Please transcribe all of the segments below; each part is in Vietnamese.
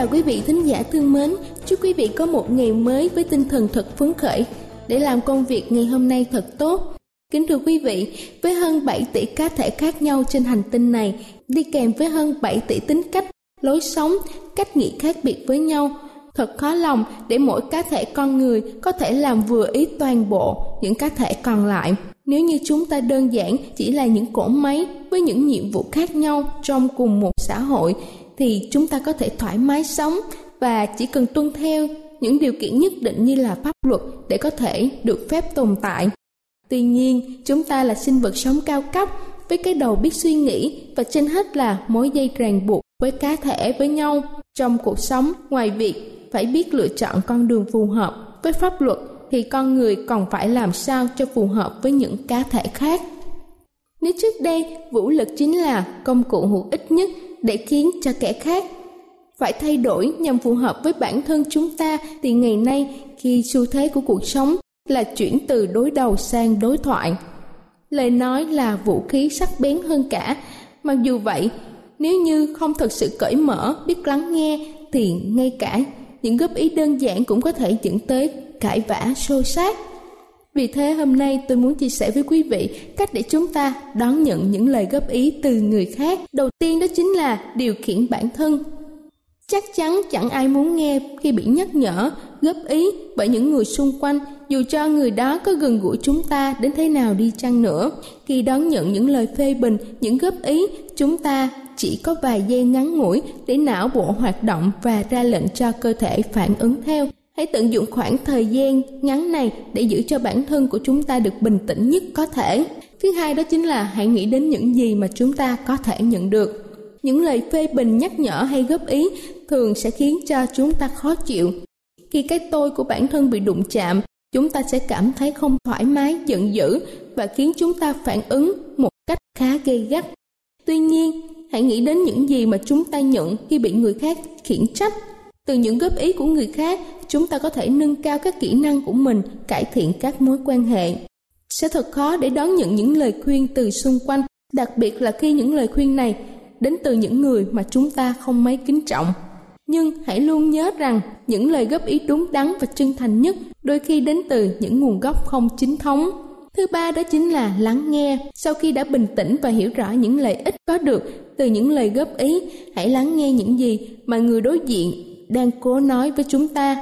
Chào quý vị thính giả thương mến, chúc quý vị có một ngày mới với tinh thần thật phấn khởi để làm công việc ngày hôm nay thật tốt. Kính thưa quý vị, với hơn 7 tỷ cá thể khác nhau trên hành tinh này, đi kèm với hơn 7 tỷ tính cách, lối sống, cách nghĩ khác biệt với nhau, thật khó lòng để mỗi cá thể con người có thể làm vừa ý toàn bộ những cá thể còn lại. Nếu như chúng ta đơn giản chỉ là những cỗ máy với những nhiệm vụ khác nhau trong cùng một xã hội thì chúng ta có thể thoải mái sống và chỉ cần tuân theo những điều kiện nhất định như là pháp luật để có thể được phép tồn tại. Tuy nhiên, chúng ta là sinh vật sống cao cấp với cái đầu biết suy nghĩ và trên hết là mối dây ràng buộc với cá thể với nhau trong cuộc sống ngoài việc phải biết lựa chọn con đường phù hợp với pháp luật thì con người còn phải làm sao cho phù hợp với những cá thể khác. Nếu trước đây vũ lực chính là công cụ hữu ích nhất để khiến cho kẻ khác phải thay đổi nhằm phù hợp với bản thân chúng ta thì ngày nay khi xu thế của cuộc sống là chuyển từ đối đầu sang đối thoại. Lời nói là vũ khí sắc bén hơn cả. Mặc dù vậy, nếu như không thật sự cởi mở, biết lắng nghe thì ngay cả những góp ý đơn giản cũng có thể dẫn tới cãi vã xô xát vì thế hôm nay tôi muốn chia sẻ với quý vị cách để chúng ta đón nhận những lời góp ý từ người khác. Đầu tiên đó chính là điều khiển bản thân. Chắc chắn chẳng ai muốn nghe khi bị nhắc nhở, góp ý bởi những người xung quanh dù cho người đó có gần gũi chúng ta đến thế nào đi chăng nữa. Khi đón nhận những lời phê bình, những góp ý, chúng ta chỉ có vài giây ngắn ngủi để não bộ hoạt động và ra lệnh cho cơ thể phản ứng theo hãy tận dụng khoảng thời gian ngắn này để giữ cho bản thân của chúng ta được bình tĩnh nhất có thể. Thứ hai đó chính là hãy nghĩ đến những gì mà chúng ta có thể nhận được. Những lời phê bình nhắc nhở hay góp ý thường sẽ khiến cho chúng ta khó chịu. Khi cái tôi của bản thân bị đụng chạm, chúng ta sẽ cảm thấy không thoải mái, giận dữ và khiến chúng ta phản ứng một cách khá gây gắt. Tuy nhiên, hãy nghĩ đến những gì mà chúng ta nhận khi bị người khác khiển trách từ những góp ý của người khác, chúng ta có thể nâng cao các kỹ năng của mình, cải thiện các mối quan hệ. Sẽ thật khó để đón nhận những lời khuyên từ xung quanh, đặc biệt là khi những lời khuyên này đến từ những người mà chúng ta không mấy kính trọng. Nhưng hãy luôn nhớ rằng, những lời góp ý đúng đắn và chân thành nhất đôi khi đến từ những nguồn gốc không chính thống. Thứ ba đó chính là lắng nghe. Sau khi đã bình tĩnh và hiểu rõ những lợi ích có được từ những lời góp ý, hãy lắng nghe những gì mà người đối diện đang cố nói với chúng ta.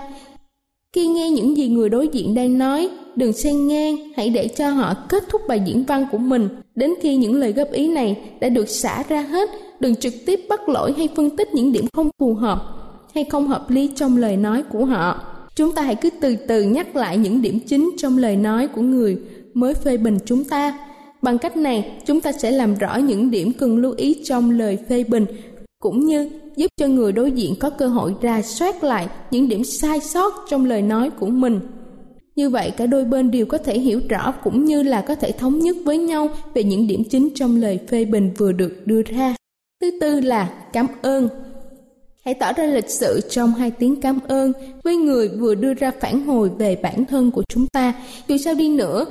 Khi nghe những gì người đối diện đang nói, đừng xen ngang, hãy để cho họ kết thúc bài diễn văn của mình. Đến khi những lời góp ý này đã được xả ra hết, đừng trực tiếp bắt lỗi hay phân tích những điểm không phù hợp hay không hợp lý trong lời nói của họ. Chúng ta hãy cứ từ từ nhắc lại những điểm chính trong lời nói của người mới phê bình chúng ta. Bằng cách này, chúng ta sẽ làm rõ những điểm cần lưu ý trong lời phê bình cũng như giúp cho người đối diện có cơ hội ra soát lại những điểm sai sót trong lời nói của mình. Như vậy, cả đôi bên đều có thể hiểu rõ cũng như là có thể thống nhất với nhau về những điểm chính trong lời phê bình vừa được đưa ra. Thứ tư là cảm ơn. Hãy tỏ ra lịch sự trong hai tiếng cảm ơn với người vừa đưa ra phản hồi về bản thân của chúng ta. Dù sao đi nữa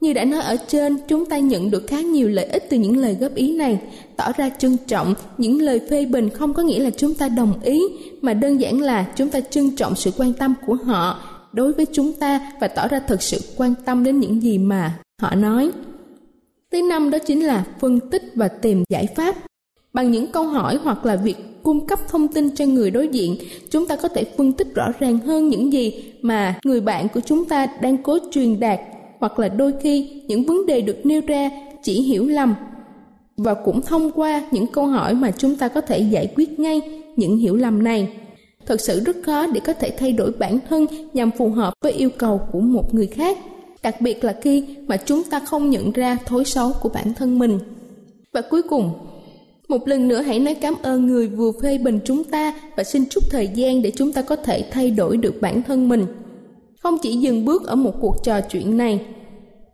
như đã nói ở trên, chúng ta nhận được khá nhiều lợi ích từ những lời góp ý này. Tỏ ra trân trọng, những lời phê bình không có nghĩa là chúng ta đồng ý, mà đơn giản là chúng ta trân trọng sự quan tâm của họ đối với chúng ta và tỏ ra thực sự quan tâm đến những gì mà họ nói. Thứ năm đó chính là phân tích và tìm giải pháp. Bằng những câu hỏi hoặc là việc cung cấp thông tin cho người đối diện, chúng ta có thể phân tích rõ ràng hơn những gì mà người bạn của chúng ta đang cố truyền đạt hoặc là đôi khi những vấn đề được nêu ra chỉ hiểu lầm. Và cũng thông qua những câu hỏi mà chúng ta có thể giải quyết ngay những hiểu lầm này. Thật sự rất khó để có thể thay đổi bản thân nhằm phù hợp với yêu cầu của một người khác, đặc biệt là khi mà chúng ta không nhận ra thói xấu của bản thân mình. Và cuối cùng, một lần nữa hãy nói cảm ơn người vừa phê bình chúng ta và xin chút thời gian để chúng ta có thể thay đổi được bản thân mình không chỉ dừng bước ở một cuộc trò chuyện này,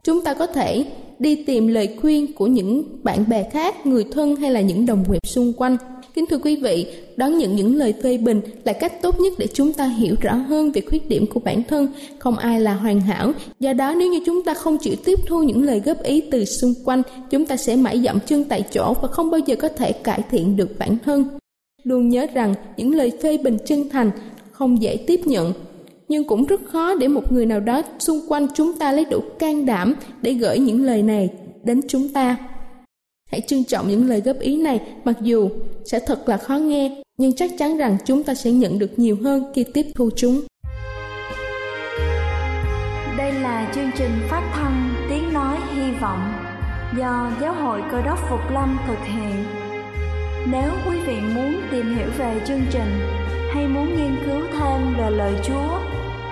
chúng ta có thể đi tìm lời khuyên của những bạn bè khác, người thân hay là những đồng nghiệp xung quanh. Kính thưa quý vị, đón nhận những lời phê bình là cách tốt nhất để chúng ta hiểu rõ hơn về khuyết điểm của bản thân. Không ai là hoàn hảo. Do đó, nếu như chúng ta không chịu tiếp thu những lời góp ý từ xung quanh, chúng ta sẽ mãi dậm chân tại chỗ và không bao giờ có thể cải thiện được bản thân. Luôn nhớ rằng những lời phê bình chân thành, không dễ tiếp nhận nhưng cũng rất khó để một người nào đó xung quanh chúng ta lấy đủ can đảm để gửi những lời này đến chúng ta. Hãy trân trọng những lời góp ý này, mặc dù sẽ thật là khó nghe, nhưng chắc chắn rằng chúng ta sẽ nhận được nhiều hơn khi tiếp thu chúng. Đây là chương trình phát thanh tiếng nói hy vọng do giáo hội cơ đốc phục lâm thực hiện. Nếu quý vị muốn tìm hiểu về chương trình hay muốn nghiên cứu thêm về lời chúa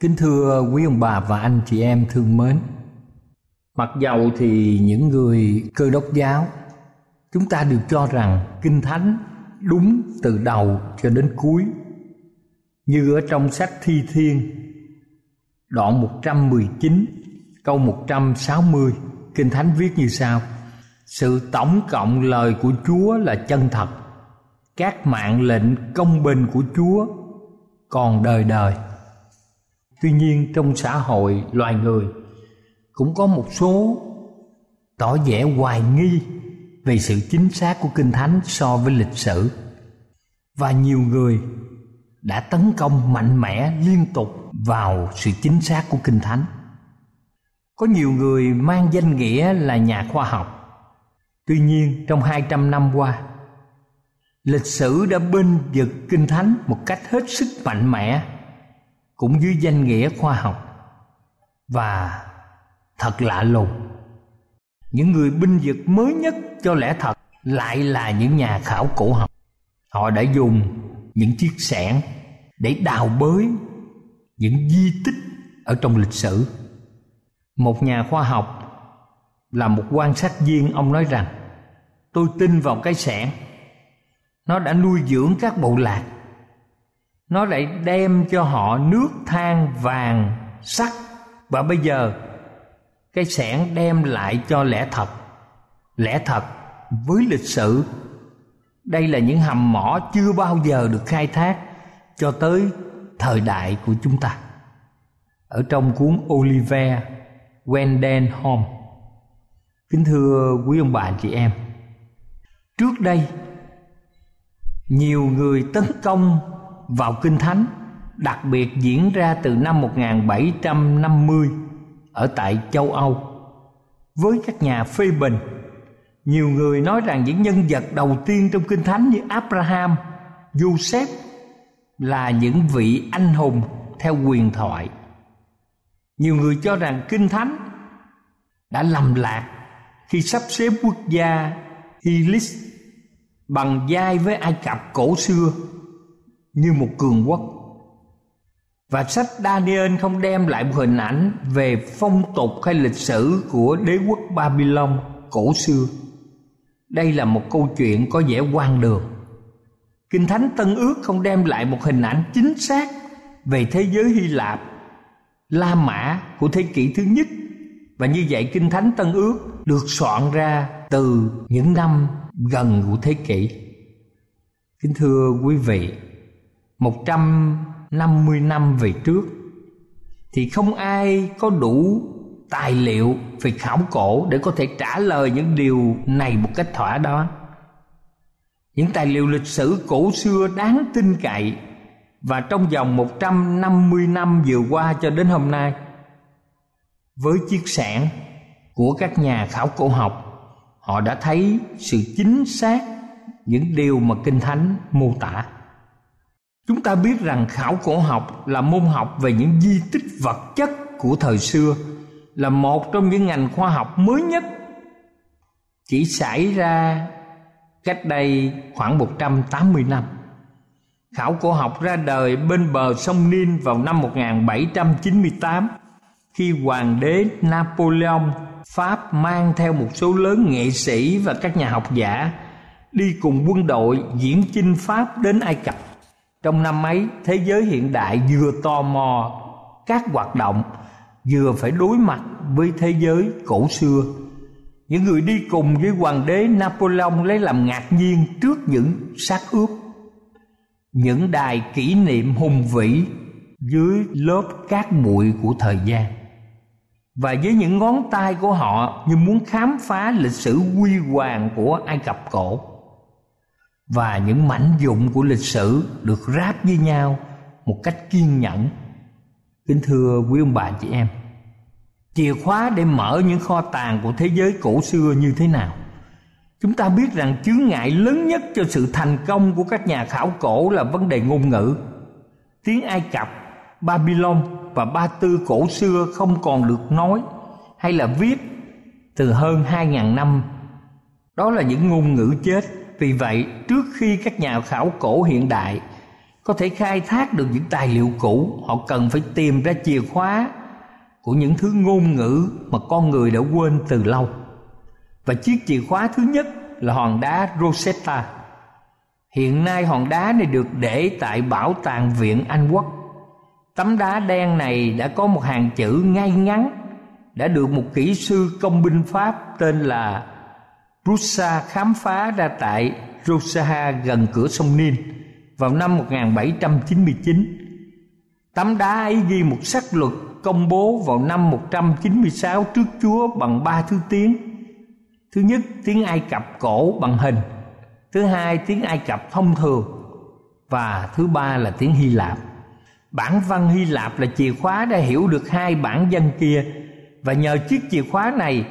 Kính thưa quý ông bà và anh chị em thương mến, Mặc dầu thì những người cơ đốc giáo, Chúng ta đều cho rằng Kinh Thánh đúng từ đầu cho đến cuối. Như ở trong sách Thi Thiên, Đoạn 119 câu 160 Kinh Thánh viết như sau Sự tổng cộng lời của Chúa là chân thật, Các mạng lệnh công bình của Chúa còn đời đời tuy nhiên trong xã hội loài người cũng có một số tỏ vẻ hoài nghi về sự chính xác của kinh thánh so với lịch sử. Và nhiều người đã tấn công mạnh mẽ liên tục vào sự chính xác của kinh thánh. Có nhiều người mang danh nghĩa là nhà khoa học. Tuy nhiên trong 200 năm qua, lịch sử đã bên vực kinh thánh một cách hết sức mạnh mẽ cũng dưới danh nghĩa khoa học. Và thật lạ lùng, những người binh vực mới nhất cho lẽ thật lại là những nhà khảo cổ học. Họ đã dùng những chiếc xẻng để đào bới những di tích ở trong lịch sử. Một nhà khoa học là một quan sát viên, ông nói rằng, tôi tin vào cái xẻng nó đã nuôi dưỡng các bộ lạc nó lại đem cho họ nước than vàng, sắt. Và bây giờ, cái sẻn đem lại cho lẽ thật. Lẽ thật với lịch sử. Đây là những hầm mỏ chưa bao giờ được khai thác cho tới thời đại của chúng ta. Ở trong cuốn Oliver Wendell Holmes kính thưa quý ông bà chị em, trước đây, nhiều người tấn công vào Kinh Thánh đặc biệt diễn ra từ năm 1750 ở tại châu Âu. Với các nhà phê bình, nhiều người nói rằng những nhân vật đầu tiên trong Kinh Thánh như Abraham, Joseph là những vị anh hùng theo quyền thoại. Nhiều người cho rằng Kinh Thánh đã lầm lạc khi sắp xếp quốc gia Helix bằng vai với Ai Cập cổ xưa như một cường quốc và sách Daniel không đem lại một hình ảnh về phong tục hay lịch sử của đế quốc Babylon cổ xưa. Đây là một câu chuyện có vẻ quan đường. Kinh Thánh Tân Ước không đem lại một hình ảnh chính xác về thế giới Hy Lạp, La Mã của thế kỷ thứ nhất và như vậy Kinh Thánh Tân Ước được soạn ra từ những năm gần của thế kỷ. Kính thưa quý vị, 150 năm về trước, thì không ai có đủ tài liệu về khảo cổ để có thể trả lời những điều này một cách thỏa đáng. Những tài liệu lịch sử cổ xưa đáng tin cậy và trong vòng 150 năm vừa qua cho đến hôm nay, với chiếc sản của các nhà khảo cổ học, họ đã thấy sự chính xác những điều mà kinh thánh mô tả Chúng ta biết rằng khảo cổ học là môn học về những di tích vật chất của thời xưa, là một trong những ngành khoa học mới nhất chỉ xảy ra cách đây khoảng 180 năm. Khảo cổ học ra đời bên bờ sông Nin vào năm 1798 khi hoàng đế Napoleon, Pháp mang theo một số lớn nghệ sĩ và các nhà học giả đi cùng quân đội diễn chinh Pháp đến Ai Cập. Trong năm ấy, thế giới hiện đại vừa tò mò các hoạt động vừa phải đối mặt với thế giới cổ xưa. Những người đi cùng với hoàng đế Napoleon lấy làm ngạc nhiên trước những xác ướp. Những đài kỷ niệm hùng vĩ dưới lớp cát bụi của thời gian. Và với những ngón tay của họ như muốn khám phá lịch sử huy hoàng của Ai Cập cổ và những mảnh dụng của lịch sử được ráp với nhau một cách kiên nhẫn kính thưa quý ông bà chị em, chìa khóa để mở những kho tàng của thế giới cổ xưa như thế nào chúng ta biết rằng chướng ngại lớn nhất cho sự thành công của các nhà khảo cổ là vấn đề ngôn ngữ tiếng ai cập, babylon và ba tư cổ xưa không còn được nói hay là viết từ hơn 2.000 năm. Đó là những ngôn ngữ chết. Vì vậy, trước khi các nhà khảo cổ hiện đại có thể khai thác được những tài liệu cũ, họ cần phải tìm ra chìa khóa của những thứ ngôn ngữ mà con người đã quên từ lâu. Và chiếc chìa khóa thứ nhất là hòn đá Rosetta. Hiện nay hòn đá này được để tại Bảo tàng Viện Anh Quốc Tấm đá đen này đã có một hàng chữ ngay ngắn đã được một kỹ sư công binh Pháp tên là Rusa khám phá ra tại Rusaha gần cửa sông Nin vào năm 1799. Tấm đá ấy ghi một sắc luật công bố vào năm 196 trước Chúa bằng ba thứ tiếng. Thứ nhất, tiếng Ai Cập cổ bằng hình. Thứ hai, tiếng Ai Cập thông thường. Và thứ ba là tiếng Hy Lạp. Bản văn Hy Lạp là chìa khóa để hiểu được hai bản văn kia và nhờ chiếc chìa khóa này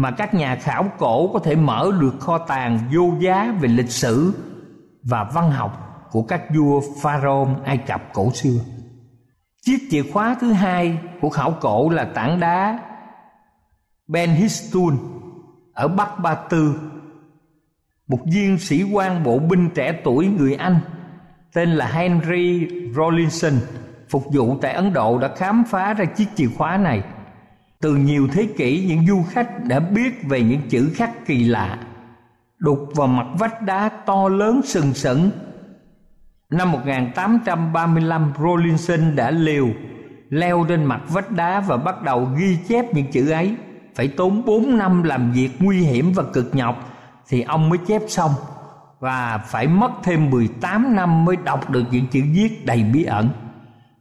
mà các nhà khảo cổ có thể mở được kho tàng vô giá về lịch sử và văn học của các vua Pharaoh Ai Cập cổ xưa. Chiếc chìa khóa thứ hai của khảo cổ là tảng đá Ben Histun ở Bắc Ba Tư. Một viên sĩ quan bộ binh trẻ tuổi người Anh tên là Henry Rawlinson phục vụ tại Ấn Độ đã khám phá ra chiếc chìa khóa này. Từ nhiều thế kỷ, những du khách đã biết về những chữ khắc kỳ lạ, đục vào mặt vách đá to lớn sừng sững. Năm 1835 Rollinson đã liều, leo lên mặt vách đá và bắt đầu ghi chép những chữ ấy. Phải tốn 4 năm làm việc nguy hiểm và cực nhọc thì ông mới chép xong và phải mất thêm 18 năm mới đọc được những chữ viết đầy bí ẩn.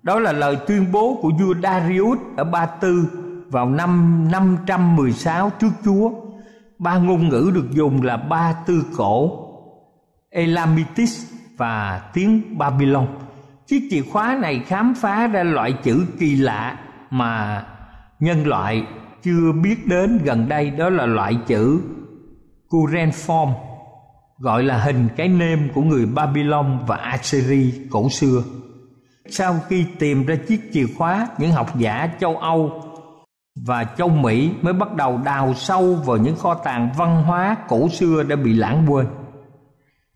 Đó là lời tuyên bố của vua Darius ở Ba Tư vào năm 516 trước Chúa. Ba ngôn ngữ được dùng là ba tư cổ, Elamitis và tiếng Babylon. Chiếc chìa khóa này khám phá ra loại chữ kỳ lạ mà nhân loại chưa biết đến gần đây đó là loại chữ Kurenform gọi là hình cái nêm của người Babylon và Assyri cổ xưa. Sau khi tìm ra chiếc chìa khóa, những học giả châu Âu và châu Mỹ mới bắt đầu đào sâu vào những kho tàng văn hóa cổ xưa đã bị lãng quên.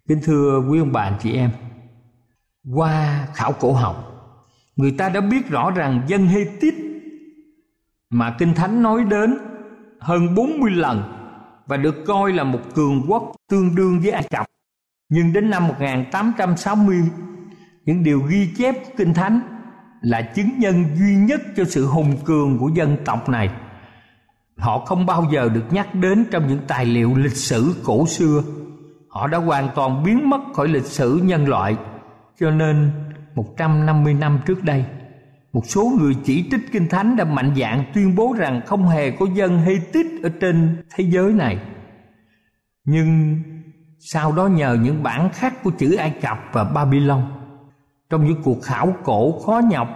Kính thưa quý ông bà chị em, qua khảo cổ học, người ta đã biết rõ rằng dân Hethit mà Kinh Thánh nói đến hơn 40 lần và được coi là một cường quốc tương đương với Ai Cập. Nhưng đến năm 1860, những điều ghi chép Kinh Thánh là chứng nhân duy nhất cho sự hùng cường của dân tộc này. Họ không bao giờ được nhắc đến trong những tài liệu lịch sử cổ xưa. Họ đã hoàn toàn biến mất khỏi lịch sử nhân loại. Cho nên 150 năm trước đây, một số người chỉ trích kinh thánh đã mạnh dạn tuyên bố rằng không hề có dân hay tích ở trên thế giới này nhưng sau đó nhờ những bản khắc của chữ ai cập và babylon trong những cuộc khảo cổ khó nhọc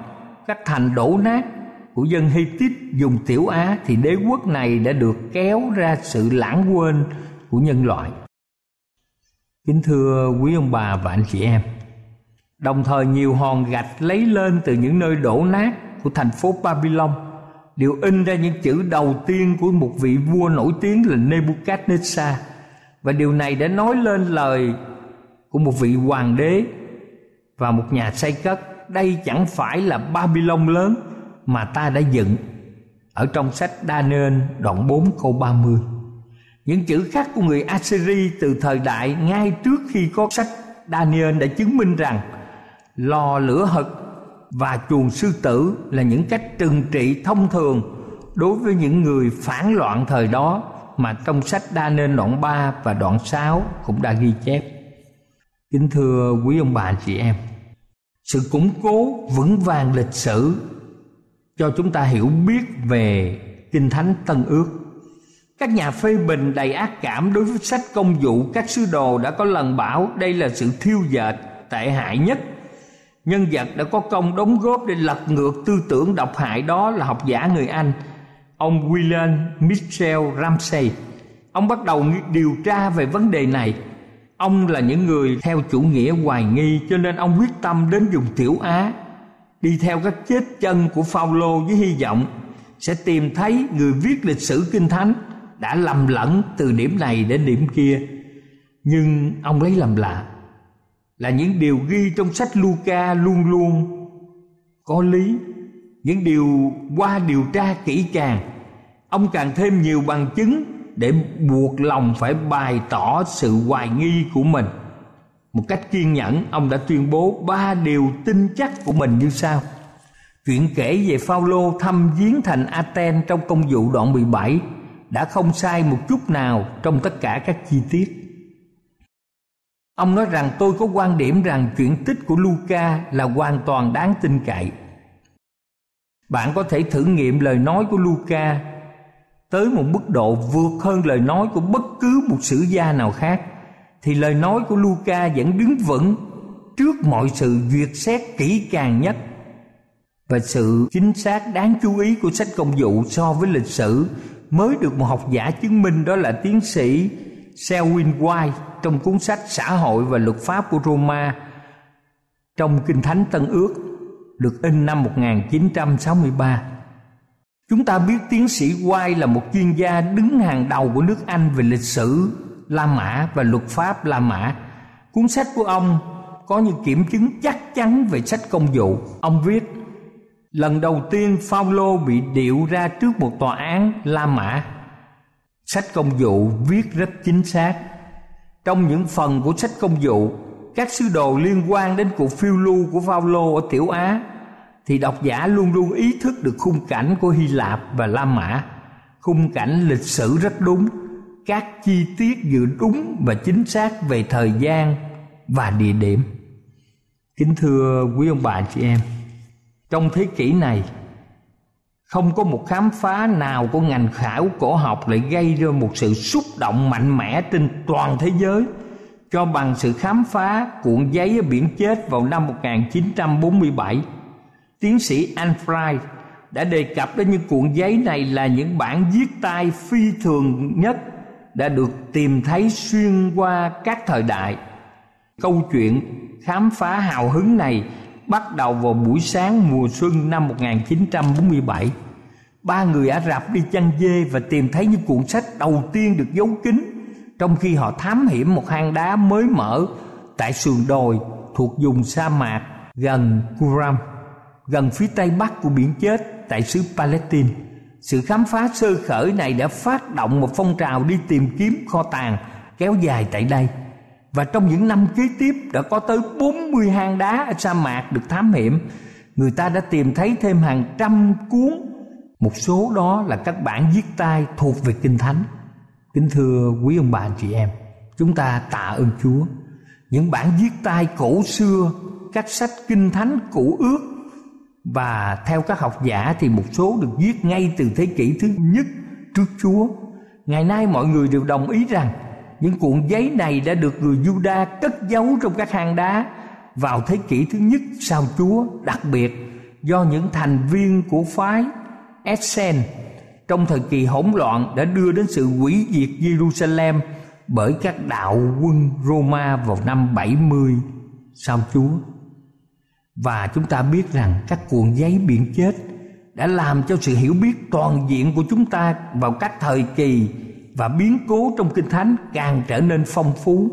các thành đổ nát của dân Hittite dùng tiểu Á thì đế quốc này đã được kéo ra sự lãng quên của nhân loại. Kính thưa quý ông bà và anh chị em, Đồng thời nhiều hòn gạch lấy lên từ những nơi đổ nát của thành phố Babylon đều in ra những chữ đầu tiên của một vị vua nổi tiếng là Nebuchadnezzar và điều này đã nói lên lời của một vị hoàng đế và một nhà xây cất, đây chẳng phải là Babylon lớn mà ta đã dựng ở trong sách Daniel đoạn 4 câu 30 những chữ khắc của người Assyri từ thời đại ngay trước khi có sách Daniel đã chứng minh rằng lò lửa hực và chuồng sư tử là những cách trừng trị thông thường đối với những người phản loạn thời đó mà trong sách Đa Nên đoạn 3 và đoạn 6 cũng đã ghi chép. Kính thưa quý ông bà chị em, sự củng cố vững vàng lịch sử cho chúng ta hiểu biết về Kinh Thánh Tân Ước. Các nhà phê bình đầy ác cảm đối với sách công vụ các sứ đồ đã có lần bảo đây là sự thiêu dệt tệ hại nhất. Nhân vật đã có công đóng góp để lật ngược tư tưởng độc hại đó là học giả người Anh, ông William Mitchell Ramsey. Ông bắt đầu điều tra về vấn đề này. Ông là những người theo chủ nghĩa hoài nghi cho nên ông quyết tâm đến vùng Tiểu Á. Đi theo các chết chân của Phaolô với hy vọng sẽ tìm thấy người viết lịch sử kinh thánh đã lầm lẫn từ điểm này đến điểm kia. Nhưng ông lấy làm lạ, là những điều ghi trong sách Luca luôn luôn. Có lý, những điều qua điều tra kỹ càng, ông càng thêm nhiều bằng chứng để buộc lòng phải bày tỏ sự hoài nghi của mình. Một cách kiên nhẫn, ông đã tuyên bố ba điều tin chắc của mình như sau. Chuyện kể về Phaolô thăm viếng thành Aten trong công vụ đoạn 17 đã không sai một chút nào trong tất cả các chi tiết. Ông nói rằng tôi có quan điểm rằng chuyện tích của Luca là hoàn toàn đáng tin cậy. Bạn có thể thử nghiệm lời nói của Luca tới một mức độ vượt hơn lời nói của bất cứ một sử gia nào khác, thì lời nói của Luca vẫn đứng vững trước mọi sự duyệt xét kỹ càng nhất và sự chính xác đáng chú ý của sách công vụ so với lịch sử mới được một học giả chứng minh đó là tiến sĩ Selwyn White trong cuốn sách Xã hội và luật pháp của Roma trong Kinh Thánh Tân Ước, được in năm 1963. Chúng ta biết tiến sĩ White là một chuyên gia đứng hàng đầu của nước Anh về lịch sử La Mã và luật pháp La Mã. Cuốn sách của ông có những kiểm chứng chắc chắn về sách công vụ. Ông viết: Lần đầu tiên Phaolô bị điệu ra trước một tòa án La Mã. Sách công vụ viết rất chính xác. Trong những phần của sách công vụ, các sứ đồ liên quan đến cuộc phiêu lưu của Phaolô ở Tiểu Á thì độc giả luôn luôn ý thức được khung cảnh của Hy Lạp và La Mã. Khung cảnh lịch sử rất đúng, các chi tiết vừa đúng và chính xác về thời gian và địa điểm kính thưa quý ông bà chị em, trong thế kỷ này, không có một khám phá nào của ngành khảo cổ học lại gây ra một sự xúc động mạnh mẽ trên toàn thế giới cho bằng sự khám phá cuộn giấy ở biển chết vào năm 1947. Tiến sĩ Alfred đã đề cập đến những cuộn giấy này là những bản viết tay phi thường nhất đã được tìm thấy xuyên qua các thời đại. Câu chuyện khám phá hào hứng này bắt đầu vào buổi sáng mùa xuân năm 1947. Ba người Ả Rập đi chăn dê và tìm thấy những cuộn sách đầu tiên được giấu kín trong khi họ thám hiểm một hang đá mới mở tại sườn đồi thuộc vùng sa mạc gần Kuram, gần phía tây bắc của biển chết tại xứ Palestine. Sự khám phá sơ khởi này đã phát động một phong trào đi tìm kiếm kho tàng kéo dài tại đây. Và trong những năm kế tiếp đã có tới 40 hang đá ở sa mạc được thám hiểm. Người ta đã tìm thấy thêm hàng trăm cuốn. Một số đó là các bản viết tay thuộc về Kinh Thánh. Kính thưa quý ông bà chị em, chúng ta tạ ơn Chúa. Những bản viết tay cổ xưa, các sách Kinh Thánh cũ ước và theo các học giả thì một số được viết ngay từ thế kỷ thứ nhất trước Chúa. Ngày nay mọi người đều đồng ý rằng những cuộn giấy này đã được người Juda cất giấu trong các hang đá vào thế kỷ thứ nhất sau Chúa, đặc biệt do những thành viên của phái Essen trong thời kỳ hỗn loạn đã đưa đến sự hủy diệt Jerusalem bởi các đạo quân Roma vào năm 70 sau Chúa và chúng ta biết rằng các cuộn giấy biển chết đã làm cho sự hiểu biết toàn diện của chúng ta vào các thời kỳ và biến cố trong kinh thánh càng trở nên phong phú.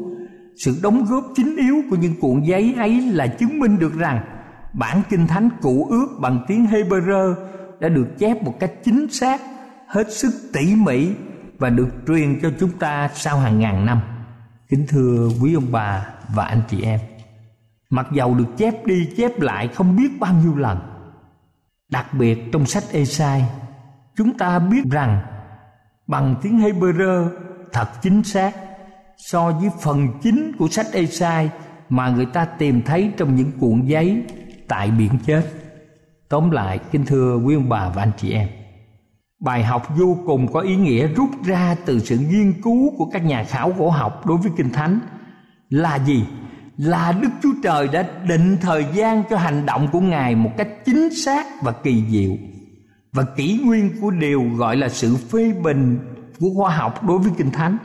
Sự đóng góp chính yếu của những cuộn giấy ấy là chứng minh được rằng bản kinh thánh cũ ước bằng tiếng Hebrew đã được chép một cách chính xác, hết sức tỉ mỉ và được truyền cho chúng ta sau hàng ngàn năm. Kính thưa quý ông bà và anh chị em mặc dầu được chép đi chép lại không biết bao nhiêu lần đặc biệt trong sách Esai chúng ta biết rằng bằng tiếng Hebrew thật chính xác so với phần chính của sách Esai mà người ta tìm thấy trong những cuộn giấy tại biển chết. Tóm lại, kính thưa quý ông bà và anh chị em, bài học vô cùng có ý nghĩa rút ra từ sự nghiên cứu của các nhà khảo cổ học đối với kinh thánh là gì? Là Đức Chúa Trời đã định thời gian cho hành động của Ngài một cách chính xác và kỳ diệu. Và kỷ nguyên của điều gọi là sự phê bình của khoa học đối với kinh thánh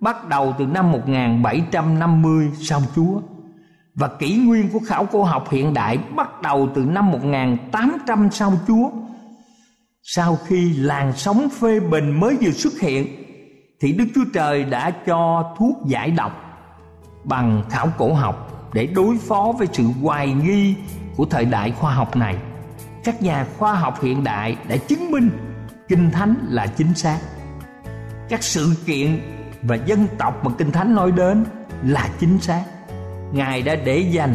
bắt đầu từ năm 1750 sau Chúa và kỷ nguyên của khảo cổ học hiện đại bắt đầu từ năm 1800 sau Chúa. Sau khi làn sóng phê bình mới vừa xuất hiện, thì Đức Chúa Trời đã cho thuốc giải độc bằng khảo cổ học để đối phó với sự hoài nghi của thời đại khoa học này. Các nhà khoa học hiện đại đã chứng minh kinh thánh là chính xác. Các sự kiện và dân tộc mà kinh thánh nói đến là chính xác ngài đã để dành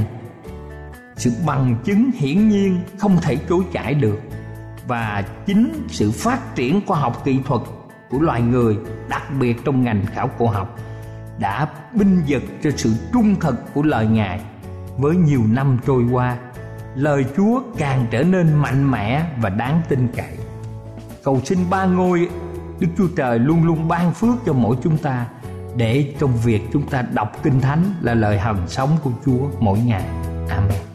sự bằng chứng hiển nhiên không thể chối cãi được và chính sự phát triển khoa học kỹ thuật của loài người, đặc biệt trong ngành khảo cổ học đã binh vực cho sự trung thực của lời ngài với nhiều năm trôi qua, lời chúa càng trở nên mạnh mẽ và đáng tin cậy cầu xin ba ngôi đức chúa trời luôn luôn ban phước cho mỗi chúng ta để trong việc chúng ta đọc kinh thánh là lời hằng sống của Chúa mỗi ngày. Amen.